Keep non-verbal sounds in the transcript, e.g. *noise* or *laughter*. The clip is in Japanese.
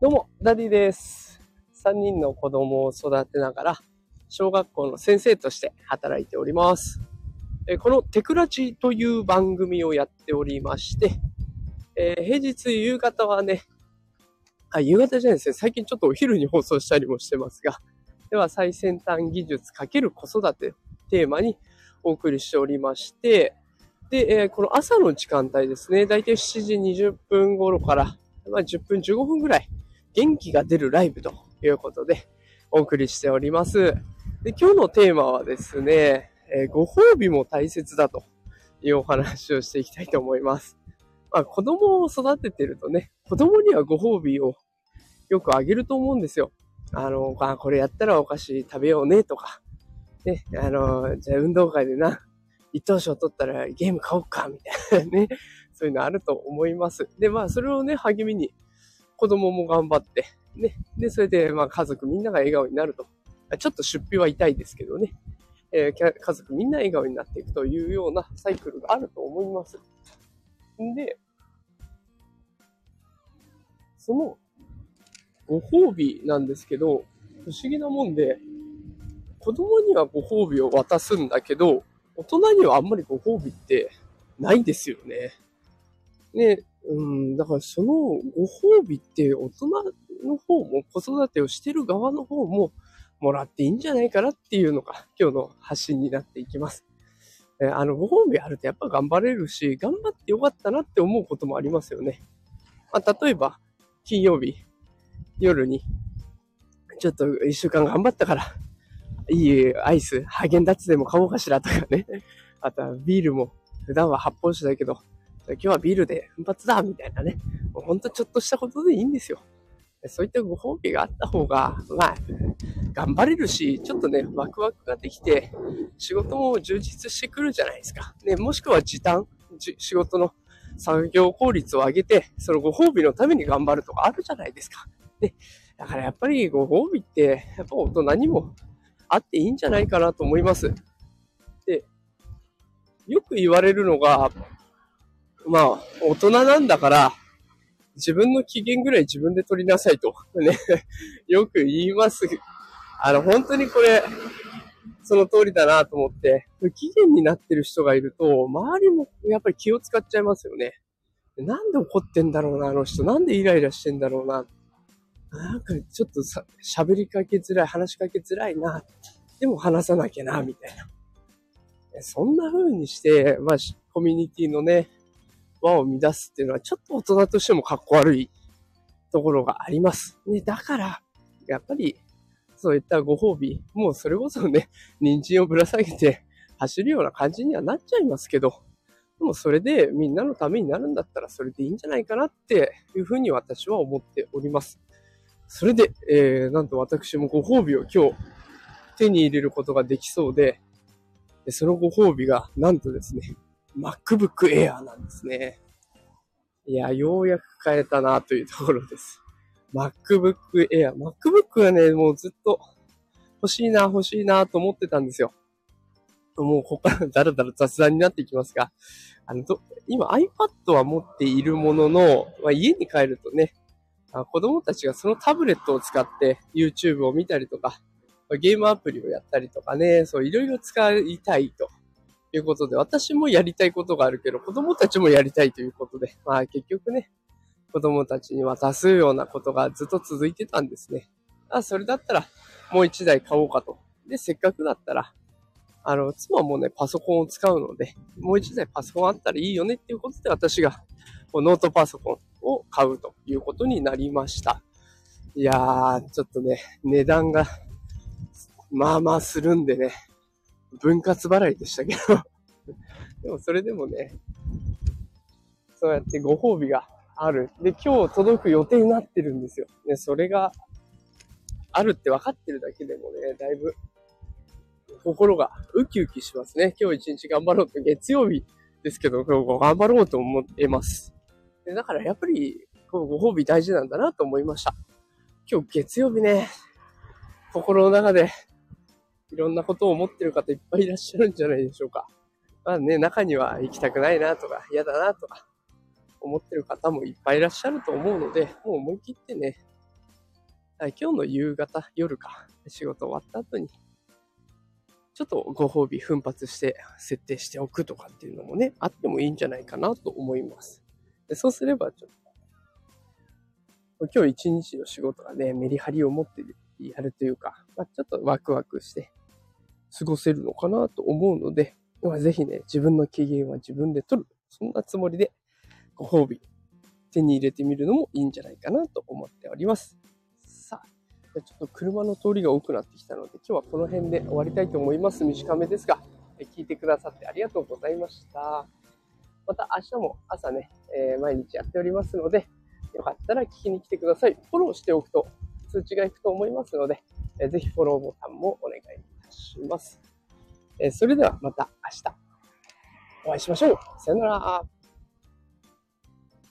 どうも、ダディです。3人の子供を育てながら、小学校の先生として働いております。えこのテクラジという番組をやっておりまして、えー平日夕方はね、あ、夕方じゃないですね。最近ちょっとお昼に放送したりもしてますが、では最先端技術×子育てテーマにお送りしておりまして、で、えーこの朝の時間帯ですね、だいたい7時20分頃から、まあ、10分15分ぐらい元気が出るライブということでお送りしております。で、今日のテーマはですね、えーご褒美も大切だというお話をしていきたいと思います。まあ、子供を育ててるとね、子供にはご褒美をよくあげると思うんですよ。あの、あこれやったらお菓子食べようねとか、ね、あの、じゃあ運動会でな、一等賞取ったらゲーム買おうか、みたいなね、そういうのあると思います。で、まあ、それをね、励みに、子供も頑張って、ね、で、それで、まあ、家族みんなが笑顔になると。ちょっと出費は痛いですけどね、えー家族みんな笑顔になっていくというようなサイクルがあると思います。んで、その、ご褒美なんですけど、不思議なもんで、子供にはご褒美を渡すんだけど、大人にはあんまりご褒美ってないですよね。ね、うん、だからそのご褒美って大人の方も子育てをしてる側の方ももらっていいんじゃないかなっていうのが *laughs* 今日の発信になっていきます。えーあの、ご褒美あるとやっぱ頑張れるし、頑張ってよかったなって思うこともありますよね。まあ、例えば、金曜日、夜に、ちょっと一週間頑張ったから、いいアイス、ハーゲンダッツでも買おうかしらとかね。あとはビールも、普段は発泡酒だけど、今日はビールで奮発だみたいなね。もうほんとちょっとしたことでいいんですよ。そういったご褒美があった方が、まあ、頑張れるし、ちょっとね、ワクワクができて、仕事も充実してくるじゃないですか。ね、もしくは時短、仕事の作業効率を上げて、そのご褒美のために頑張るとかあるじゃないですか。ね、だからやっぱりご褒美って、やっぱ大人にもあっていいんじゃないかなと思います。で、よく言われるのが、まあ、大人なんだから、自分の機嫌ぐらい自分で取りなさいと。ね、*laughs* よく言います。あの、本当にこれ、その通りだなと思って、不機嫌になってる人がいると、周りもやっぱり気を使っちゃいますよね。なんで怒ってんだろうな、あの人。なんでイライラしてんだろうな。なんかちょっとさ、喋りかけづらい、話しかけづらいな。でも話さなきゃな、みたいな。そんな風にして、まあ、コミュニティのね、輪を乱すっていうのはちょっと大人としてもかっこ悪いところがあります。ね、だから、やっぱり、そういったご褒美、もうそれこそね、*laughs* 人参をぶら下げて走るような感じにはなっちゃいますけど、でもそれでみんなのためになるんだったらそれでいいんじゃないかなっていうふうに私は思っております。それで、えー、なんと私もご褒美を今日手に入れることができそうで、でそのご褒美がなんとですね、MacBook Air なんですね。いや、ようやく買えたなというところです。MacBook Air。MacBook はね、もうずっと欲しいな、欲しいなと思ってたんですよ。もうここからだらだら雑談になっていきますが、あの、今 iPad は持っているものの、まあ、家に帰るとね、あ子供たちがそのタブレットを使って YouTube を見たりとか、ゲームアプリをやったりとかね、そういろいろ使いたいとということで、私もやりたいことがあるけど、子供たちもやりたいということで、まあ結局ね、子供たちに渡すようなことがずっと続いてたんですね。あ、それだったらもう一台買おうかと。で、せっかくだったら、あの、妻もね、パソコンを使うので、もう一台パソコンあったらいいよねっていうことで私がノートパソコンを買うということになりました。いやー、ちょっとね、値段が、まあまあするんでね、分割払いでしたけど、*laughs* でもそれでもね、そうやってご褒美がある。で、今日届く予定になってるんですよ。ね、それがあるって分かってるだけでもね、だいぶ心がウキウキしますね。今日一日頑張ろうと、月曜日ですけど、今日頑張ろうと思ってます。でだからやっぱり、こうご褒美大事なんだなと思いました。今日月曜日ね、心の中でいろんなことを思ってる方いっぱいいらっしゃるんじゃないでしょうか。まあね、中には行きたくないなとか、嫌だなとか、思ってる方もいっぱいいらっしゃると思うので、もう思い切ってね、今日の夕方、夜か、仕事終わった後に、ちょっとご褒美奮発して設定しておくとかっていうのもね、あってもいいんじゃないかなと思います。でそうすれば、ちょっと、今日一日の仕事がね、メリハリを持ってやるというか、まあ、ちょっとワクワクして過ごせるのかなと思うので、まあ、ぜひね、自分の機嫌は自分で取る。そんなつもりで、ご褒美、手に入れてみるのもいいんじゃないかなと思っております。さあ、ちょっと車の通りが多くなってきたので、今日はこの辺で終わりたいと思います。短めですが、聞いてくださってありがとうございました。また明日も朝ね、えー、毎日やっておりますので、よかったら聞きに来てください。フォローしておくと通知がいくと思いますので、えー、ぜひフォローボタンもお願いします。え、それではまた明日お会いしましょう。さよなら。